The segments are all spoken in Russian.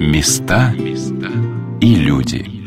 Места и люди.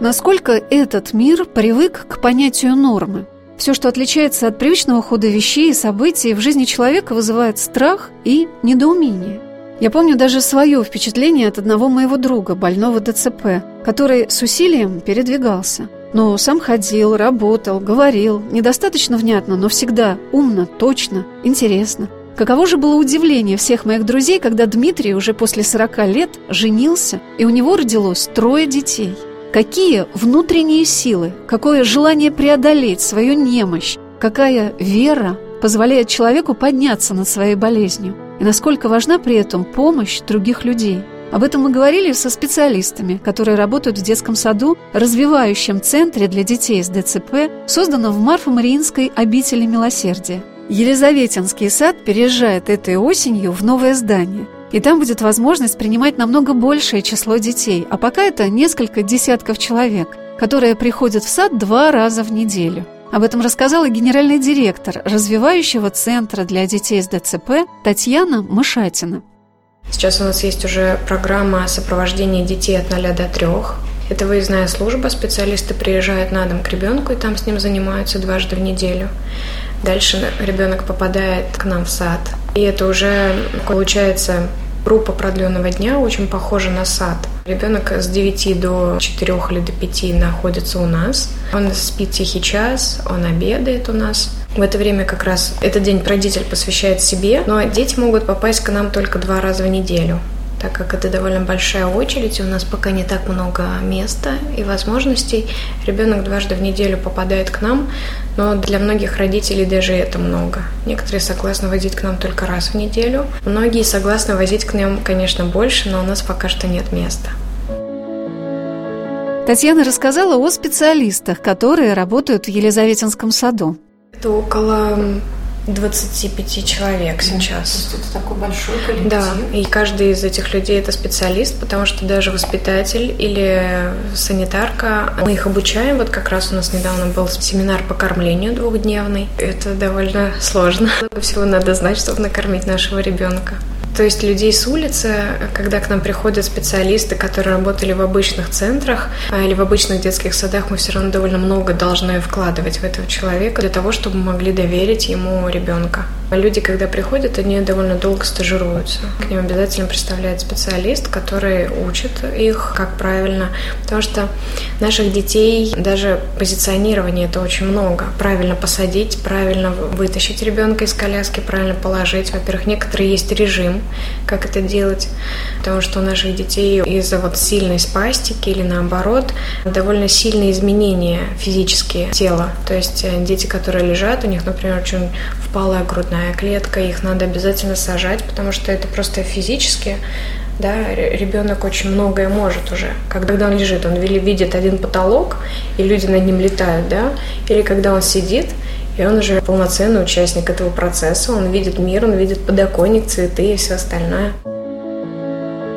Насколько этот мир привык к понятию нормы? Все, что отличается от привычного хода вещей и событий в жизни человека, вызывает страх и недоумение. Я помню даже свое впечатление от одного моего друга, больного ДЦП, который с усилием передвигался. Но сам ходил, работал, говорил, недостаточно внятно, но всегда умно, точно, интересно. Каково же было удивление всех моих друзей, когда Дмитрий уже после 40 лет женился, и у него родилось трое детей – Какие внутренние силы, какое желание преодолеть свою немощь, какая вера позволяет человеку подняться над своей болезнью, и насколько важна при этом помощь других людей. Об этом мы говорили со специалистами, которые работают в детском саду, развивающем центре для детей с ДЦП, созданном в Марфо-Мариинской обители милосердия. Елизаветинский сад переезжает этой осенью в новое здание – и там будет возможность принимать намного большее число детей, а пока это несколько десятков человек, которые приходят в сад два раза в неделю. Об этом рассказала генеральный директор развивающего центра для детей с ДЦП Татьяна Мышатина. Сейчас у нас есть уже программа сопровождения детей от 0 до 3. Это выездная служба, специалисты приезжают на дом к ребенку и там с ним занимаются дважды в неделю. Дальше ребенок попадает к нам в сад. И это уже получается группа продленного дня, очень похожа на сад. Ребенок с 9 до 4 или до 5 находится у нас. Он спит тихий час, он обедает у нас. В это время как раз этот день родитель посвящает себе, но дети могут попасть к нам только два раза в неделю так как это довольно большая очередь, у нас пока не так много места и возможностей. Ребенок дважды в неделю попадает к нам, но для многих родителей даже это много. Некоторые согласны возить к нам только раз в неделю. Многие согласны возить к нам, конечно, больше, но у нас пока что нет места. Татьяна рассказала о специалистах, которые работают в Елизаветинском саду. Это около 25 человек сейчас. Есть это такой большой коллектив. Да, и каждый из этих людей это специалист, потому что даже воспитатель или санитарка, мы их обучаем. Вот как раз у нас недавно был семинар по кормлению двухдневный. Это довольно сложно. Много всего надо знать, чтобы накормить нашего ребенка. То есть людей с улицы, когда к нам приходят специалисты, которые работали в обычных центрах а, или в обычных детских садах, мы все равно довольно много должны вкладывать в этого человека для того, чтобы могли доверить ему ребенка. Люди, когда приходят, они довольно долго стажируются. К ним обязательно представляет специалист, который учит их, как правильно. Потому что наших детей, даже позиционирование это очень много. Правильно посадить, правильно вытащить ребенка из коляски, правильно положить. Во-первых, некоторые есть режим, как это делать. Потому что у наших детей из-за вот сильной спастики или наоборот довольно сильные изменения физические тела. То есть э, дети, которые лежат, у них, например, очень впалая грудная клетка, их надо обязательно сажать, потому что это просто физически да, ребенок очень многое может уже. Когда он лежит, он видит один потолок, и люди над ним летают, да, или когда он сидит, и он уже полноценный участник этого процесса, он видит мир, он видит подоконник, цветы и все остальное.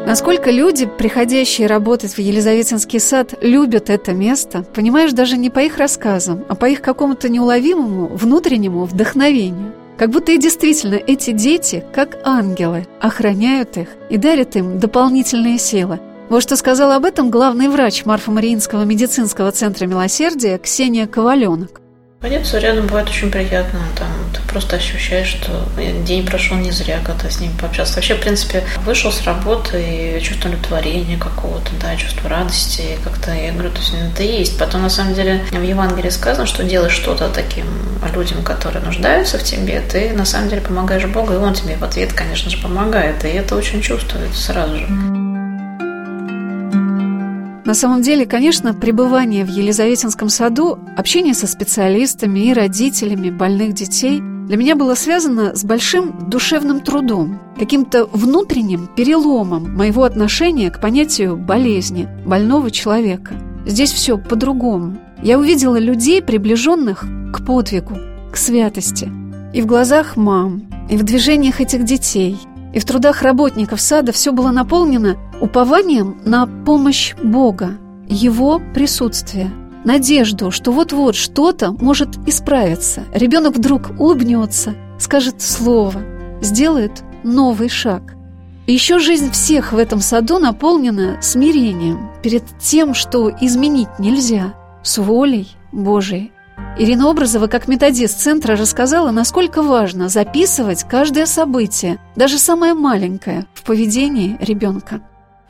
Насколько люди, приходящие работать в Елизаветинский сад, любят это место, понимаешь даже не по их рассказам, а по их какому-то неуловимому внутреннему вдохновению. Как будто и действительно эти дети, как ангелы, охраняют их и дарят им дополнительные силы. Вот что сказал об этом главный врач Марфа-Мариинского медицинского центра милосердия Ксения Коваленок. Находиться рядом бывает очень приятно. Там ты просто ощущаешь, что день прошел не зря, когда с ним пообщался. Вообще, в принципе, вышел с работы и чувство удовлетворения какого-то, да, чувство радости. Как-то, я говорю, то есть это есть. Потом, на самом деле, в Евангелии сказано, что делаешь что-то таким людям, которые нуждаются в тебе, ты на самом деле помогаешь Богу, и Он тебе в ответ, конечно же, помогает. И это очень чувствуется сразу же. На самом деле, конечно, пребывание в Елизаветинском саду, общение со специалистами и родителями больных детей для меня было связано с большим душевным трудом, каким-то внутренним переломом моего отношения к понятию болезни, больного человека. Здесь все по-другому. Я увидела людей, приближенных к подвигу, к святости. И в глазах мам, и в движениях этих детей – и в трудах работников сада все было наполнено упованием на помощь Бога, Его присутствие. надежду, что вот-вот что-то может исправиться. Ребенок вдруг улыбнется, скажет слово, сделает новый шаг. И еще жизнь всех в этом саду наполнена смирением перед тем, что изменить нельзя, с волей Божией. Ирина Образова, как методист центра, рассказала, насколько важно записывать каждое событие, даже самое маленькое, в поведении ребенка.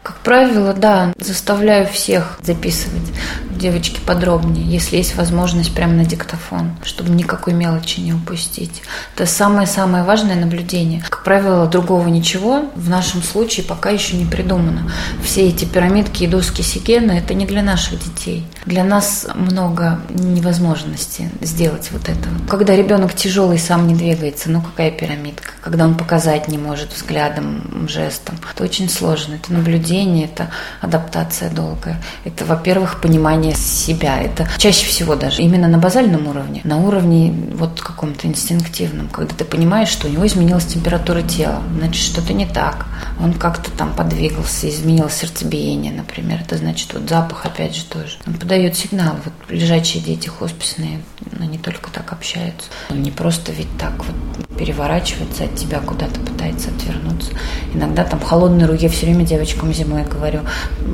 Как правило, да, заставляю всех записывать девочки подробнее, если есть возможность прямо на диктофон, чтобы никакой мелочи не упустить. Это самое-самое важное наблюдение. Как правило, другого ничего в нашем случае пока еще не придумано. Все эти пирамидки и доски Сигена – это не для наших детей. Для нас много невозможности сделать вот это. Когда ребенок тяжелый, сам не двигается, ну какая пирамидка? Когда он показать не может взглядом, жестом. Это очень сложно. Это наблюдение это адаптация долгая. Это, во-первых, понимание себя. Это чаще всего даже именно на базальном уровне, на уровне вот каком-то инстинктивном, когда ты понимаешь, что у него изменилась температура тела, значит, что-то не так. Он как-то там подвигался, изменил сердцебиение, например. Это значит, вот запах, опять же, тоже. Он подает сигнал. Вот лежачие дети хосписные, они только так общаются. Он не просто ведь так вот переворачивается от тебя куда-то, пытается отвернуться. Иногда там холодные руки все время девочкам зимой говорю,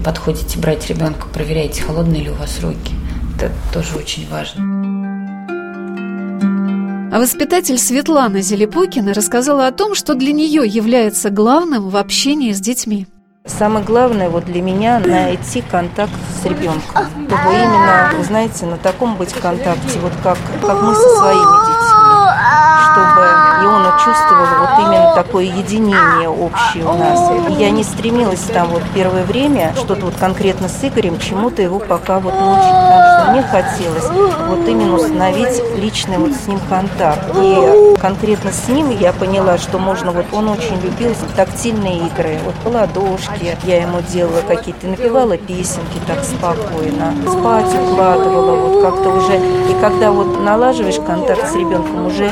подходите брать ребенка, проверяйте, холодные ли у вас руки. Это тоже очень важно. А воспитатель Светлана Зелепокина рассказала о том, что для нее является главным в общении с детьми. Самое главное вот для меня найти контакт с ребенком. Чтобы именно, знаете, на таком быть контакте, вот как, как мы со своими детьми. Чтобы и он чувствовал вот именно такое единение общее у нас. И я не стремилась там вот первое время что-то вот конкретно с Игорем, чему-то его пока вот научить, потому что мне хотелось вот именно установить личный вот с ним контакт. И конкретно с ним я поняла, что можно, вот он очень любил тактильные игры, вот по ладошке я ему делала какие-то, напевала песенки так спокойно, спать укладывала, вот как-то уже, и когда вот налаживаешь контакт с ребенком, уже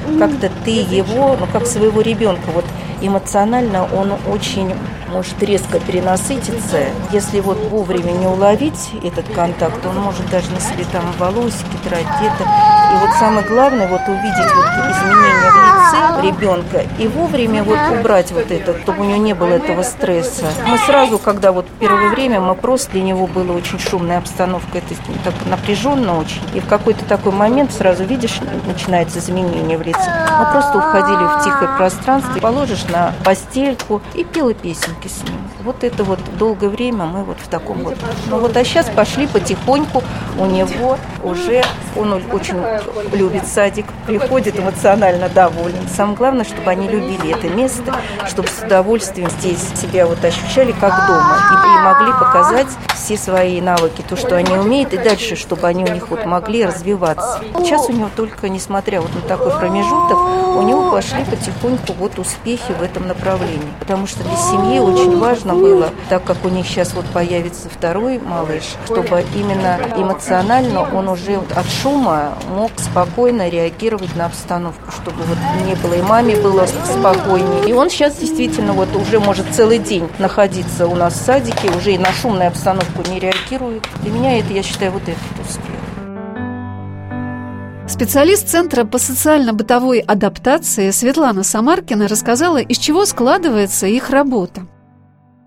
как-то ты его, ну как своего ребенка, вот эмоционально он очень может резко перенасытиться. Если вот вовремя не уловить этот контакт, он может даже на себе там волосики драть где-то. И вот самое главное, вот увидеть вот изменения в лице ребенка и вовремя вот убрать вот это, чтобы у него не было этого стресса. Мы сразу, когда вот первое время, мы просто для него была очень шумная обстановка, это так напряженно очень. И в какой-то такой момент сразу видишь, начинается изменение в лице. Мы просто уходили в тихое пространство, положишь на постельку и пела песенки с ним. Вот это вот долгое время мы вот в таком вот. Ну вот, а сейчас пошли потихоньку у него уже, он очень любит садик, приходит эмоционально доволен. Самое главное, чтобы они любили это место, чтобы с удовольствием здесь себя вот ощущали как дома и, и могли показать все свои навыки, то, что они умеют, и дальше, чтобы они у них вот могли развиваться. Сейчас у него только, несмотря вот на такой промежуток, у него пошли потихоньку вот успехи в этом направлении. Потому что для семьи очень важно было, так как у них сейчас вот появится второй малыш, чтобы именно эмоционально он уже от шума мог спокойно реагировать на обстановку, чтобы вот не было и маме было спокойнее. И он сейчас действительно вот уже может целый день находиться у нас в садике, уже и на шумную обстановку не реагирует. Для меня это, я считаю, вот этот успех. Специалист Центра по социально-бытовой адаптации Светлана Самаркина рассказала, из чего складывается их работа.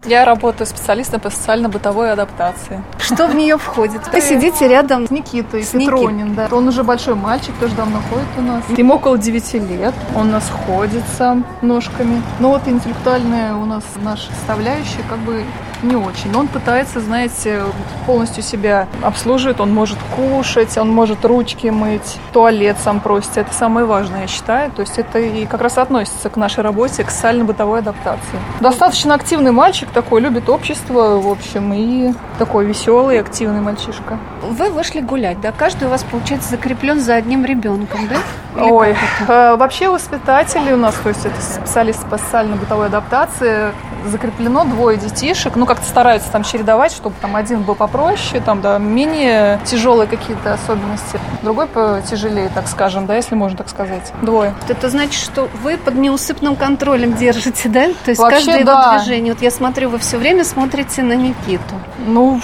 Я работаю специалистом по социально-бытовой адаптации. Что в нее входит? Вы сидите рядом с Никитой с Петронин, да. Он уже большой мальчик, тоже давно ходит у нас. Ему около 9 лет. Он у нас ходит сам ножками. Но вот интеллектуальная у нас наша составляющая как бы не очень. Но он пытается, знаете, полностью себя обслуживает. Он может кушать, он может ручки мыть, туалет сам просит. Это самое важное, я считаю. То есть это и как раз относится к нашей работе, к социально-бытовой адаптации. Достаточно активный мальчик такой, любит общество, в общем, и такой веселый, активный мальчишка. Вы вышли гулять, да? Каждый у вас, получается, закреплен за одним ребенком, да? Или Ой, э, вообще воспитатели у нас, то есть это специалист по социально-бытовой адаптации, закреплено двое детишек, ну как-то стараются там чередовать, чтобы там один был попроще, там, да, менее тяжелые какие-то особенности, другой потяжелее, так скажем, да, если можно так сказать. Двое. Это значит, что вы под неусыпным контролем держите, да? То есть Вообще, каждое да. его движение. Вот я смотрю, вы все время смотрите на Никиту. Ну,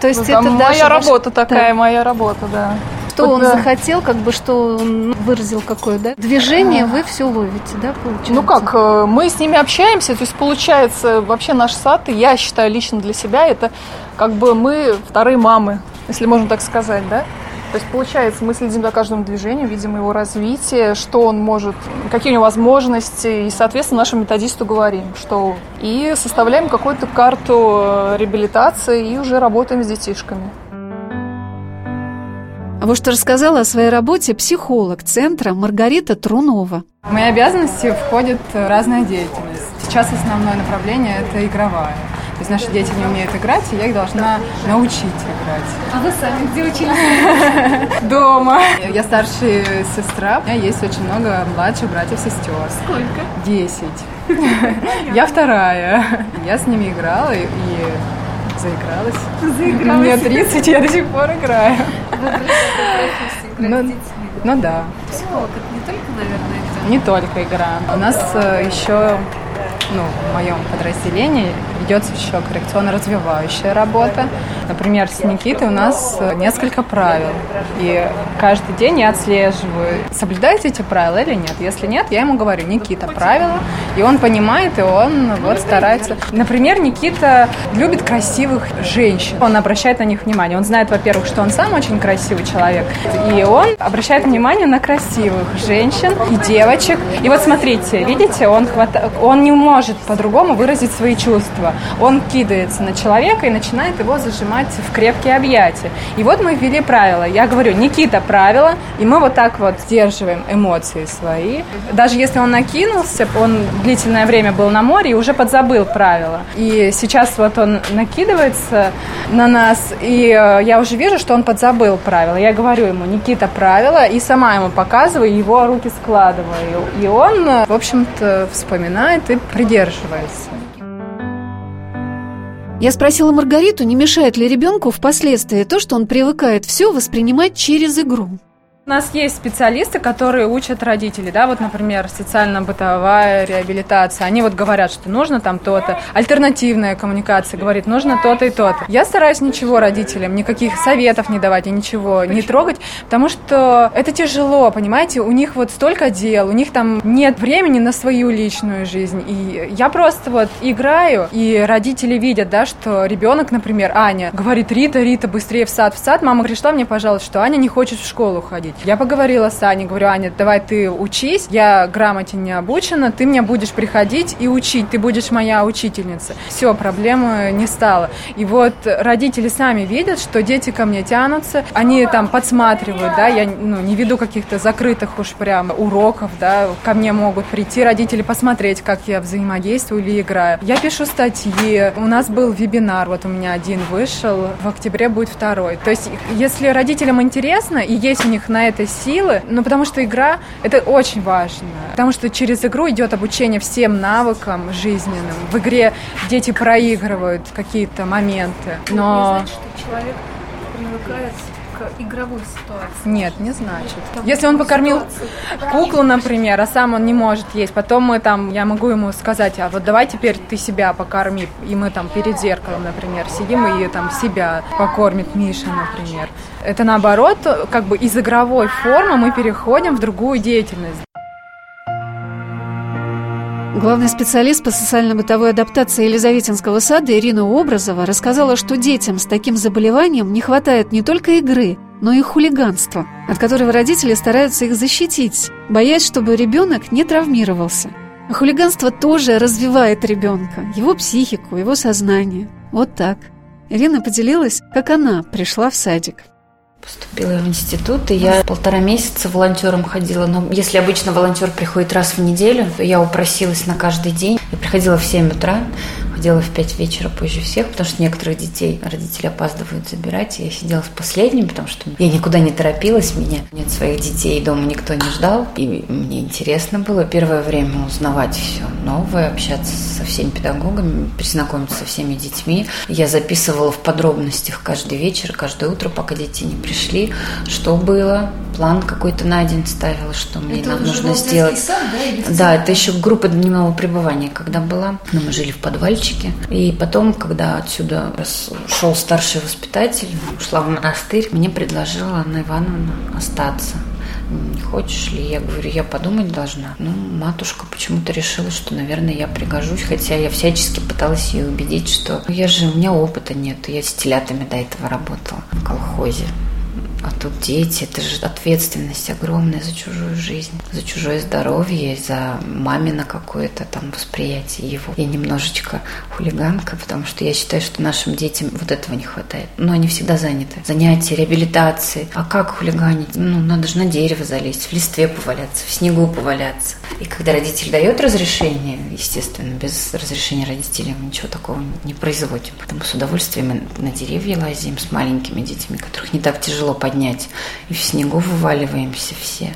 То есть Ну, это даже моя ваш- работа такая, Да. моя работа, да. Что Вот, он да. захотел, как бы что он выразил какое, да? Движение вы все ловите, да, получается? Ну как, э, мы с ними общаемся, то есть получается вообще наш сад, и я считаю лично для себя, это как бы мы вторые мамы, если можно так сказать, да? То есть получается, мы следим за каждым движением, видим его развитие, что он может, какие у него возможности, и, соответственно, нашему методисту говорим, что и составляем какую-то карту э, реабилитации и уже работаем с детишками. А вот что рассказала о своей работе психолог центра Маргарита Трунова. В мои обязанности входит разная деятельность. Сейчас основное направление – это игровая. То есть наши дети не умеют играть, и я их должна научить играть. А вы сами где учились? Дома. Я старшая сестра. У меня есть очень много младших братьев и сестер. Сколько? Десять. Я вторая. Я с ними играла и, и заигралась. Заигралась. Мне 30, я до сих пор играю. Ну, ну да. Психолог это не только, наверное, это. Не только игра. У нас э, еще, ну, в моем подразделении ведется еще коррекционно-развивающая работа. Например, с Никитой у нас э, несколько правил. И каждый день я отслеживаю, соблюдаете эти правила или нет. Если нет, я ему говорю, Никита, правила. И он понимает, и он вот старается. Например, Никита любит красивых женщин. Он обращает на них внимание. Он знает, во-первых, что он сам очень красивый человек. И он обращает внимание на красивых женщин и девочек. И вот смотрите, видите, он, хвата... он не может по-другому выразить свои чувства. Он кидается на человека и начинает его зажимать в крепкие объятия. И вот мы ввели правила. Я говорю, Никита, правила. И мы вот так вот сдерживаем эмоции свои. Даже если он накинулся, он длительное время был на море и уже подзабыл правила. И сейчас вот он накидывается на нас, и э, я уже вижу, что он подзабыл правила. Я говорю ему, Никита, правила, и сама ему показываю, его руки складываю. И он, э, в общем-то, вспоминает и придерживается. Я спросила Маргариту, не мешает ли ребенку впоследствии то, что он привыкает все воспринимать через игру. У нас есть специалисты, которые учат родителей, да, вот, например, социально-бытовая реабилитация. Они вот говорят, что нужно там то-то. Альтернативная коммуникация говорит, нужно то-то и то-то. Я стараюсь ничего родителям, никаких советов не давать и ничего не трогать, потому что это тяжело, понимаете, у них вот столько дел, у них там нет времени на свою личную жизнь. И я просто вот играю, и родители видят, да, что ребенок, например, Аня, говорит, Рита, Рита, быстрее в сад, в сад. Мама пришла мне, пожалуйста, что Аня не хочет в школу ходить. Я поговорила с Аней, говорю, Аня, давай ты учись, я грамоте не обучена, ты мне будешь приходить и учить, ты будешь моя учительница. Все, проблемы не стало. И вот родители сами видят, что дети ко мне тянутся, они там подсматривают, да, я ну, не веду каких-то закрытых уж прям уроков, да, ко мне могут прийти родители посмотреть, как я взаимодействую или играю. Я пишу статьи, у нас был вебинар, вот у меня один вышел, в октябре будет второй. То есть, если родителям интересно и есть у них на это силы, ну, потому что игра – это очень важно. Потому что через игру идет обучение всем навыкам жизненным. В игре дети проигрывают какие-то моменты, но... что человек привыкает игровой ситуации. Нет, не значит. Если он покормил куклу, например, а сам он не может есть, потом мы там, я могу ему сказать, а вот давай теперь ты себя покорми, и мы там перед зеркалом, например, сидим и там себя покормит Миша, например. Это наоборот, как бы из игровой формы мы переходим в другую деятельность. Главный специалист по социально-бытовой адаптации Елизаветинского сада Ирина Образова рассказала, что детям с таким заболеванием не хватает не только игры, но и хулиганства, от которого родители стараются их защитить, боясь, чтобы ребенок не травмировался. А хулиганство тоже развивает ребенка, его психику, его сознание. Вот так. Ирина поделилась, как она пришла в садик. Поступила я в институт, и я полтора месяца волонтером ходила. Но если обычно волонтер приходит раз в неделю, то я упросилась на каждый день. Я приходила в 7 утра, ходила в 5 вечера позже всех, потому что некоторых детей родители опаздывают забирать. Я сидела с последним, потому что я никуда не торопилась, меня нет своих детей, дома никто не ждал. И мне интересно было первое время узнавать все новое, общаться со всеми педагогами, перезнакомиться со всеми детьми. Я записывала в подробностях каждый вечер, каждое утро, пока дети не пришли, что было план какой-то на день ставила, что мне это нам нужно сделать. Сад, да, да, это еще группа дневного пребывания, когда была. Но мы жили в подвальчике. И потом, когда отсюда шел старший воспитатель, ушла в монастырь, мне предложила Анна Ивановна остаться не хочешь ли? Я говорю, я подумать должна. Ну, матушка почему-то решила, что, наверное, я пригожусь, хотя я всячески пыталась ее убедить, что я же, у меня опыта нет, я с телятами до этого работала в колхозе. А тут дети, это же ответственность огромная за чужую жизнь, за чужое здоровье, за мамино какое-то там восприятие его. Я немножечко хулиганка, потому что я считаю, что нашим детям вот этого не хватает. Но они всегда заняты. Занятия, реабилитации. А как хулиганить? Ну, надо же на дерево залезть, в листве поваляться, в снегу поваляться. И когда родитель дает разрешение, естественно, без разрешения родителей мы ничего такого не производим. Поэтому с удовольствием на деревья лазим с маленькими детьми, которых не так тяжело поднять поднять. И в снегу вываливаемся все.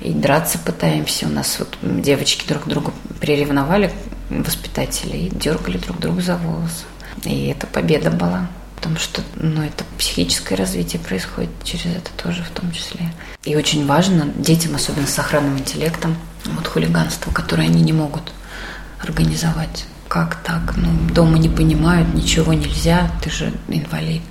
И драться пытаемся. У нас вот девочки друг друга приревновали, воспитатели, и дергали друг друга за волосы. И это победа была. Потому что ну, это психическое развитие происходит через это тоже в том числе. И очень важно детям, особенно с охранным интеллектом, вот хулиганство, которое они не могут организовать. Как так? Ну, дома не понимают, ничего нельзя, ты же инвалид.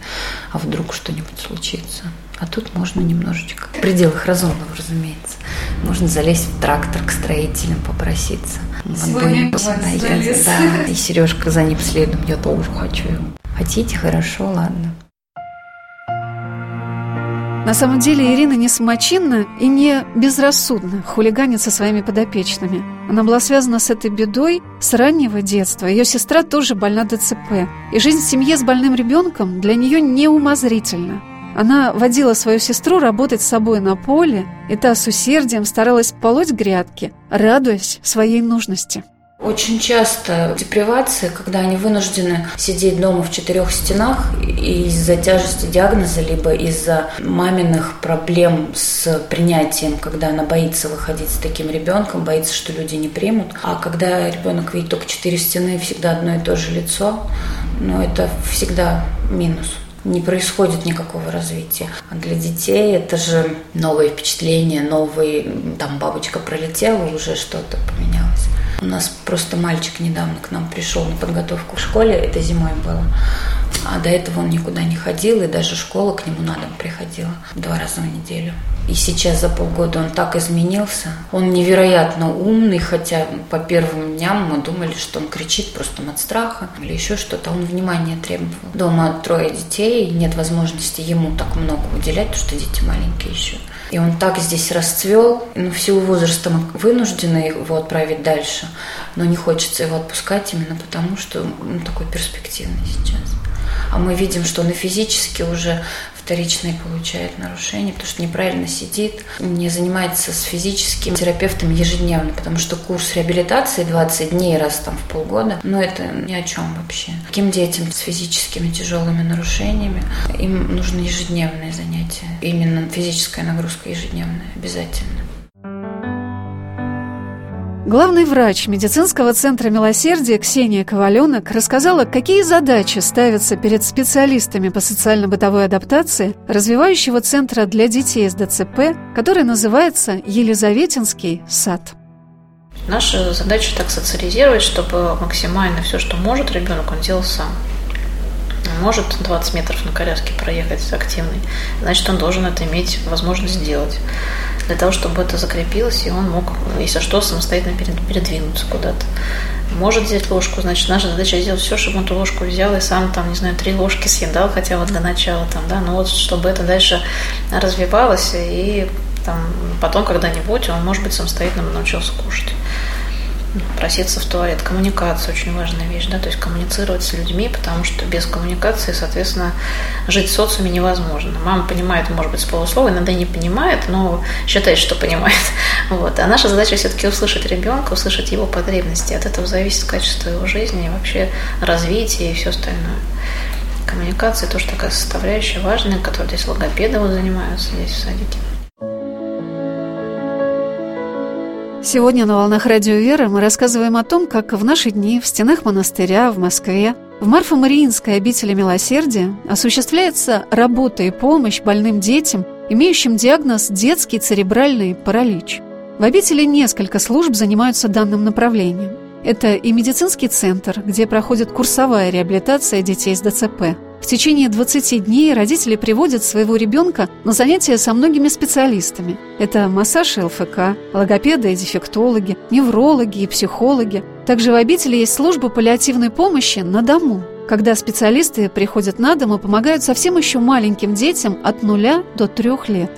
А вдруг что-нибудь случится? А тут можно немножечко, в пределах разумного, разумеется, можно залезть в трактор к строителям, попроситься. Сегодня да, и Сережка за ним следом, я тоже хочу его. Хотите? Хорошо, ладно. На самом деле Ирина не самочинна и не безрассудна хулиганит со своими подопечными. Она была связана с этой бедой с раннего детства. Ее сестра тоже больна ДЦП. И жизнь в семье с больным ребенком для нее неумозрительна. Она водила свою сестру работать с собой на поле, и та с усердием старалась полоть грядки, радуясь своей нужности. Очень часто депривация, когда они вынуждены сидеть дома в четырех стенах из-за тяжести диагноза, либо из-за маминых проблем с принятием, когда она боится выходить с таким ребенком, боится, что люди не примут. А когда ребенок видит только четыре стены, всегда одно и то же лицо, ну это всегда минус не происходит никакого развития. А для детей это же новые впечатления, новые, там бабочка пролетела, уже что-то поменялось. У нас просто мальчик недавно к нам пришел на подготовку в школе, это зимой было. А до этого он никуда не ходил, и даже школа к нему на дом приходила два раза в неделю. И сейчас за полгода он так изменился. Он невероятно умный, хотя по первым дням мы думали, что он кричит просто от страха или еще что-то. Он внимания требовал. Дома трое детей, нет возможности ему так много уделять, потому что дети маленькие еще. И он так здесь расцвел, но в силу возраста мы вынуждены его отправить дальше, но не хочется его отпускать именно потому, что он такой перспективный сейчас. А мы видим, что он и физически уже вторичные получает нарушения, потому что неправильно сидит, не занимается с физическим терапевтом ежедневно, потому что курс реабилитации 20 дней раз там в полгода, ну это ни о чем вообще. Таким детям с физическими тяжелыми нарушениями им нужно ежедневное занятие, именно физическая нагрузка ежедневная обязательно. Главный врач медицинского центра милосердия Ксения Коваленок рассказала, какие задачи ставятся перед специалистами по социально-бытовой адаптации развивающего центра для детей с ДЦП, который называется Елизаветинский сад. Наша задача так социализировать, чтобы максимально все, что может ребенок, он делал сам. Может 20 метров на коляске проехать активный, значит, он должен это иметь возможность сделать для того, чтобы это закрепилось, и он мог, если что, самостоятельно передвинуться куда-то. Может взять ложку, значит, наша задача сделать все, чтобы он эту ложку взял и сам, там, не знаю, три ложки съедал хотя бы для начала, там, да, но вот чтобы это дальше развивалось, и там, потом когда-нибудь он, может быть, самостоятельно научился кушать проситься в туалет. Коммуникация очень важная вещь, да, то есть коммуницировать с людьми, потому что без коммуникации, соответственно, жить в социуме невозможно. Мама понимает, может быть, с полуслова, иногда не понимает, но считает, что понимает. Вот. А наша задача все-таки услышать ребенка, услышать его потребности. От этого зависит качество его жизни и вообще развитие и все остальное. Коммуникация тоже такая составляющая важная, которой здесь логопеды вот занимаются здесь в садике. Сегодня на «Волнах Радио Вера» мы рассказываем о том, как в наши дни в стенах монастыря в Москве в Марфо-Мариинской обители милосердия осуществляется работа и помощь больным детям имеющим диагноз детский церебральный паралич. В обители несколько служб занимаются данным направлением. Это и медицинский центр, где проходит курсовая реабилитация детей с ДЦП. В течение 20 дней родители приводят своего ребенка на занятия со многими специалистами. Это массаж и ЛФК, логопеды и дефектологи, неврологи и психологи. Также в обители есть служба паллиативной помощи на дому, когда специалисты приходят на дом и помогают совсем еще маленьким детям от нуля до трех лет.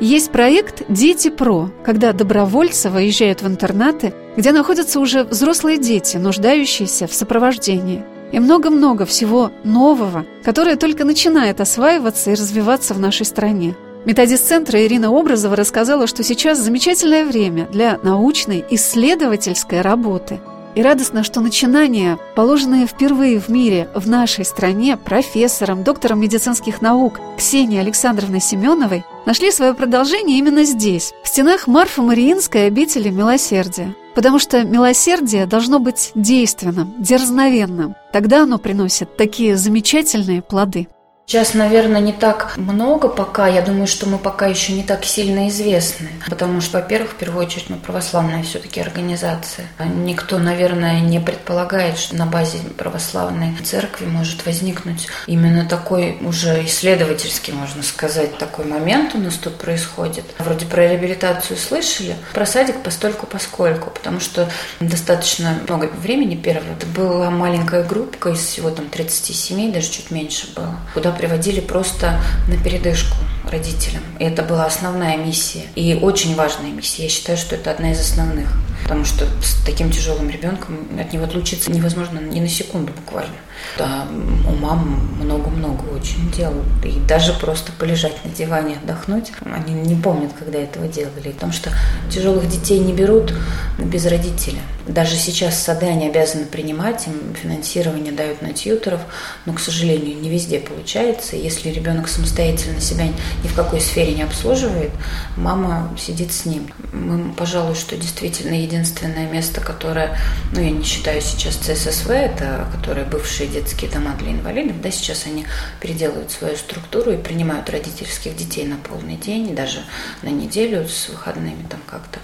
Есть проект «Дети ПРО», когда добровольцы выезжают в интернаты, где находятся уже взрослые дети, нуждающиеся в сопровождении. И много-много всего нового, которое только начинает осваиваться и развиваться в нашей стране. Методист центра Ирина Образова рассказала, что сейчас замечательное время для научной, исследовательской работы – и радостно, что начинания, положенные впервые в мире в нашей стране профессором, доктором медицинских наук Ксенией Александровной Семеновой, нашли свое продолжение именно здесь, в стенах Марфа-Мариинской обители Милосердия. Потому что милосердие должно быть действенным, дерзновенным. Тогда оно приносит такие замечательные плоды. Сейчас, наверное, не так много пока. Я думаю, что мы пока еще не так сильно известны. Потому что, во-первых, в первую очередь мы православная все-таки организация. Никто, наверное, не предполагает, что на базе православной церкви может возникнуть именно такой уже исследовательский, можно сказать, такой момент у нас тут происходит. Вроде про реабилитацию слышали, про садик постольку поскольку, потому что достаточно много времени первого. Это была маленькая группа из всего там 30 семей, даже чуть меньше было, куда приводили просто на передышку родителям. И это была основная миссия. И очень важная миссия. Я считаю, что это одна из основных. Потому что с таким тяжелым ребенком от него отлучиться невозможно ни на секунду буквально. Да, у мам много-много очень дел. И даже просто полежать на диване, отдохнуть, они не помнят, когда этого делали. Потому что тяжелых детей не берут без родителя. Даже сейчас сады они обязаны принимать, им финансирование дают на тьютеров, но, к сожалению, не везде получается. Если ребенок самостоятельно себя ни в какой сфере не обслуживает, мама сидит с ним. Мы, пожалуй, что действительно единственное место, которое, ну, я не считаю сейчас ЦССВ, это которые бывшие детские дома для инвалидов, да, сейчас они переделывают свою структуру и принимают родительских детей на полный день, даже на неделю с выходными там как-то.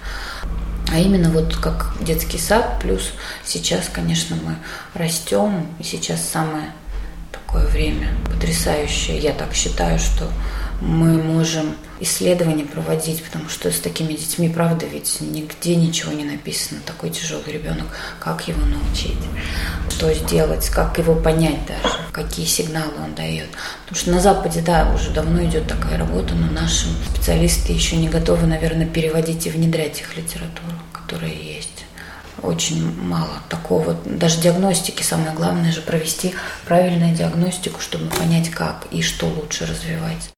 А именно вот как детский сад, плюс сейчас, конечно, мы растем, и сейчас самое такое время потрясающее. Я так считаю, что мы можем исследования проводить, потому что с такими детьми, правда, ведь нигде ничего не написано. Такой тяжелый ребенок, как его научить, что сделать, как его понять даже, какие сигналы он дает. Потому что на Западе, да, уже давно идет такая работа, но наши специалисты еще не готовы, наверное, переводить и внедрять их литературу, которая есть очень мало такого. Даже диагностики самое главное же провести правильную диагностику, чтобы понять, как и что лучше развивать.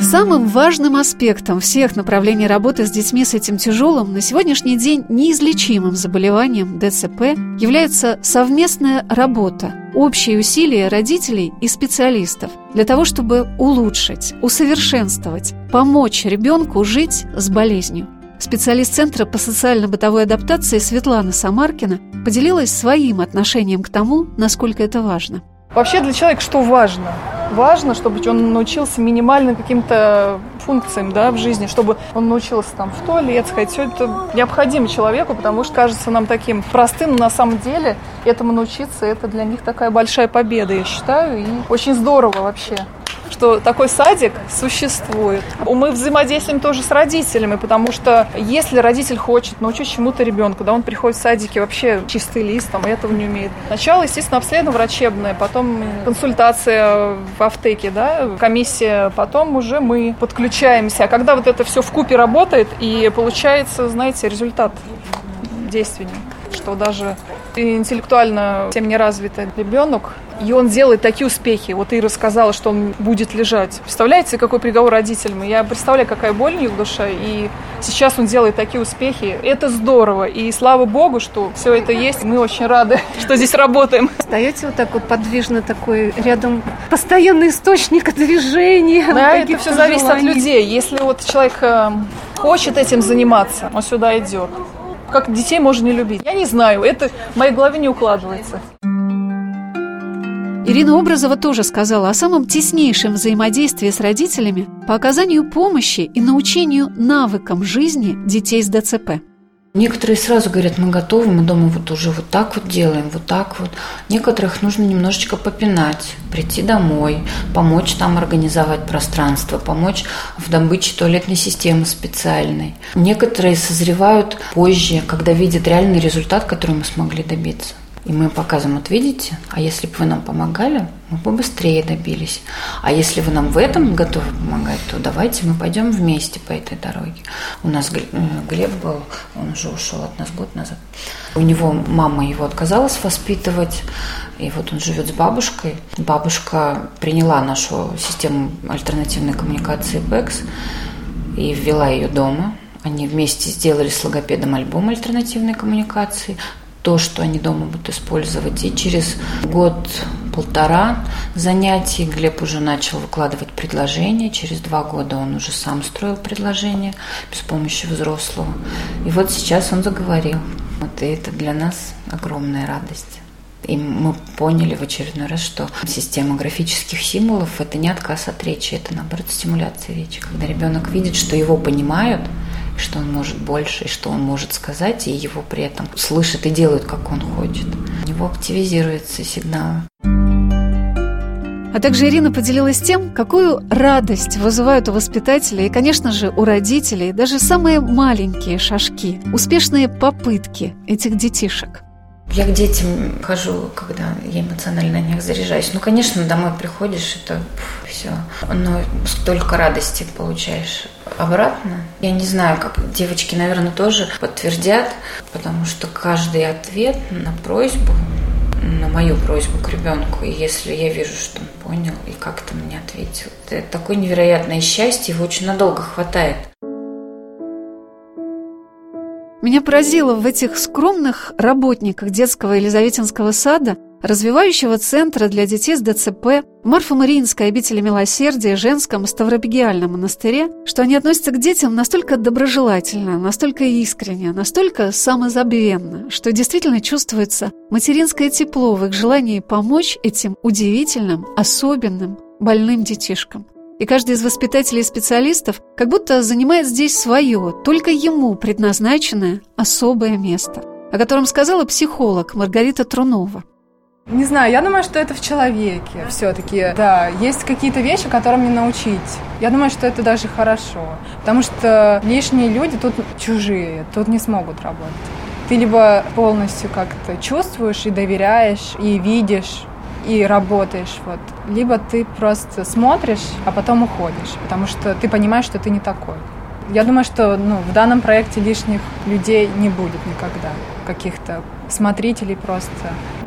Самым важным аспектом всех направлений работы с детьми с этим тяжелым на сегодняшний день неизлечимым заболеванием ДЦП является совместная работа, общие усилия родителей и специалистов для того, чтобы улучшить, усовершенствовать, помочь ребенку жить с болезнью. Специалист Центра по социально-бытовой адаптации Светлана Самаркина поделилась своим отношением к тому, насколько это важно. Вообще для человека что важно? важно, чтобы он научился минимальным каким-то функциям да, в жизни, чтобы он научился там в туалет сходить. Все это необходимо человеку, потому что кажется нам таким простым, но на самом деле этому научиться, это для них такая большая победа, я считаю, и очень здорово вообще что такой садик существует. Мы взаимодействуем тоже с родителями, потому что если родитель хочет научить чему-то ребенка, да, он приходит в садике вообще чистый лист, там, этого не умеет. Сначала, естественно, обследование врачебное, потом консультация в автеке, да, комиссия, потом уже мы подключаемся. А когда вот это все в купе работает и получается, знаете, результат действеннее, что даже интеллектуально тем не развитый ребенок и он делает такие успехи. Вот Ира сказала, что он будет лежать. Представляете, какой приговор родителям? Я представляю, какая боль у них в душе. И сейчас он делает такие успехи. Это здорово. И слава богу, что все это есть. Мы очень рады, что здесь работаем. Стоите вот так вот подвижно такой рядом постоянный источник движения. Да, это все зависит от людей. Если вот человек э, хочет этим заниматься, он сюда идет. Как детей можно не любить? Я не знаю, это в моей голове не укладывается. Ирина Образова тоже сказала о самом теснейшем взаимодействии с родителями по оказанию помощи и научению навыкам жизни детей с ДЦП. Некоторые сразу говорят, мы готовы, мы дома вот уже вот так вот делаем, вот так вот. Некоторых нужно немножечко попинать, прийти домой, помочь там организовать пространство, помочь в добыче туалетной системы специальной. Некоторые созревают позже, когда видят реальный результат, который мы смогли добиться. И мы показываем, вот видите, а если бы вы нам помогали, мы бы быстрее добились. А если вы нам в этом готовы помогать, то давайте мы пойдем вместе по этой дороге. У нас э, Глеб был, он уже ушел от нас год назад. У него мама его отказалась воспитывать, и вот он живет с бабушкой. Бабушка приняла нашу систему альтернативной коммуникации БЭКС и ввела ее дома. Они вместе сделали с логопедом альбом альтернативной коммуникации то, что они дома будут использовать. И через год-полтора занятий Глеб уже начал выкладывать предложения. Через два года он уже сам строил предложения без помощи взрослого. И вот сейчас он заговорил. Вот и это для нас огромная радость. И мы поняли в очередной раз, что система графических символов – это не отказ от речи, это, наоборот, стимуляция речи. Когда ребенок видит, что его понимают – что он может больше, и что он может сказать, и его при этом слышат и делают, как он хочет. У него активизируются сигналы. А также Ирина поделилась тем, какую радость вызывают у воспитателей и, конечно же, у родителей даже самые маленькие шажки, успешные попытки этих детишек. Я к детям хожу, когда я эмоционально на них заряжаюсь. Ну, конечно, домой приходишь, это все. Но столько радости получаешь обратно. Я не знаю, как девочки, наверное, тоже подтвердят, потому что каждый ответ на просьбу, на мою просьбу к ребенку, и если я вижу, что он понял и как-то мне ответил, это такое невероятное счастье, его очень надолго хватает. Меня поразило в этих скромных работниках детского Елизаветинского сада, развивающего центра для детей с ДЦП, в Марфо-Мариинской обители милосердия, женском Ставропигиальном монастыре, что они относятся к детям настолько доброжелательно, настолько искренне, настолько самозабвенно, что действительно чувствуется материнское тепло в их желании помочь этим удивительным, особенным, больным детишкам. И каждый из воспитателей и специалистов как будто занимает здесь свое, только ему предназначенное особое место, о котором сказала психолог Маргарита Трунова. Не знаю, я думаю, что это в человеке все-таки. Да, есть какие-то вещи, которым не научить. Я думаю, что это даже хорошо. Потому что лишние люди тут чужие, тут не смогут работать. Ты либо полностью как-то чувствуешь и доверяешь, и видишь, и работаешь, вот. Либо ты просто смотришь, а потом уходишь, потому что ты понимаешь, что ты не такой. Я думаю, что ну, в данном проекте лишних людей не будет никогда, каких-то смотрителей просто.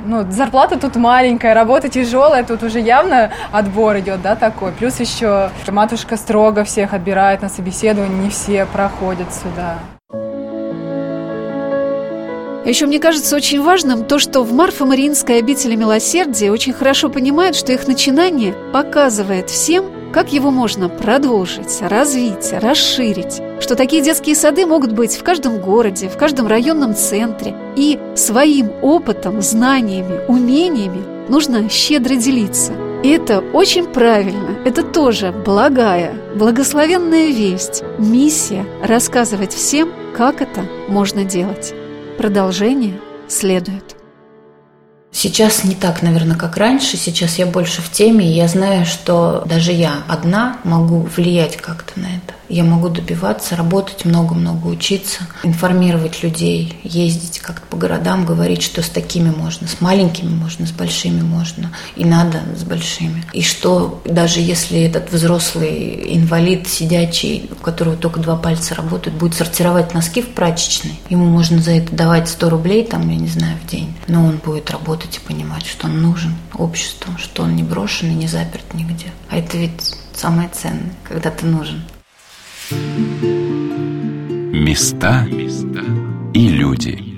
Ну, зарплата тут маленькая, работа тяжелая, тут уже явно отбор идет, да, такой. Плюс еще матушка строго всех отбирает на собеседование, не все проходят сюда. Еще мне кажется очень важным то, что в Марфо-Мариинской обители милосердия очень хорошо понимают, что их начинание показывает всем, как его можно продолжить, развить, расширить, что такие детские сады могут быть в каждом городе, в каждом районном центре, и своим опытом, знаниями, умениями нужно щедро делиться. И это очень правильно, это тоже благая, благословенная весть, миссия рассказывать всем, как это можно делать. Продолжение следует. Сейчас не так, наверное, как раньше. Сейчас я больше в теме, и я знаю, что даже я одна могу влиять как-то на это. Я могу добиваться, работать много-много, учиться, информировать людей, ездить как-то по городам, говорить, что с такими можно, с маленькими можно, с большими можно, и надо с большими. И что даже если этот взрослый инвалид сидячий, у которого только два пальца работают, будет сортировать носки в прачечной, ему можно за это давать 100 рублей, там, я не знаю, в день, но он будет работать и понимать, что он нужен обществу, что он не брошен и не заперт нигде. А это ведь самое ценное, когда ты нужен. Места и люди.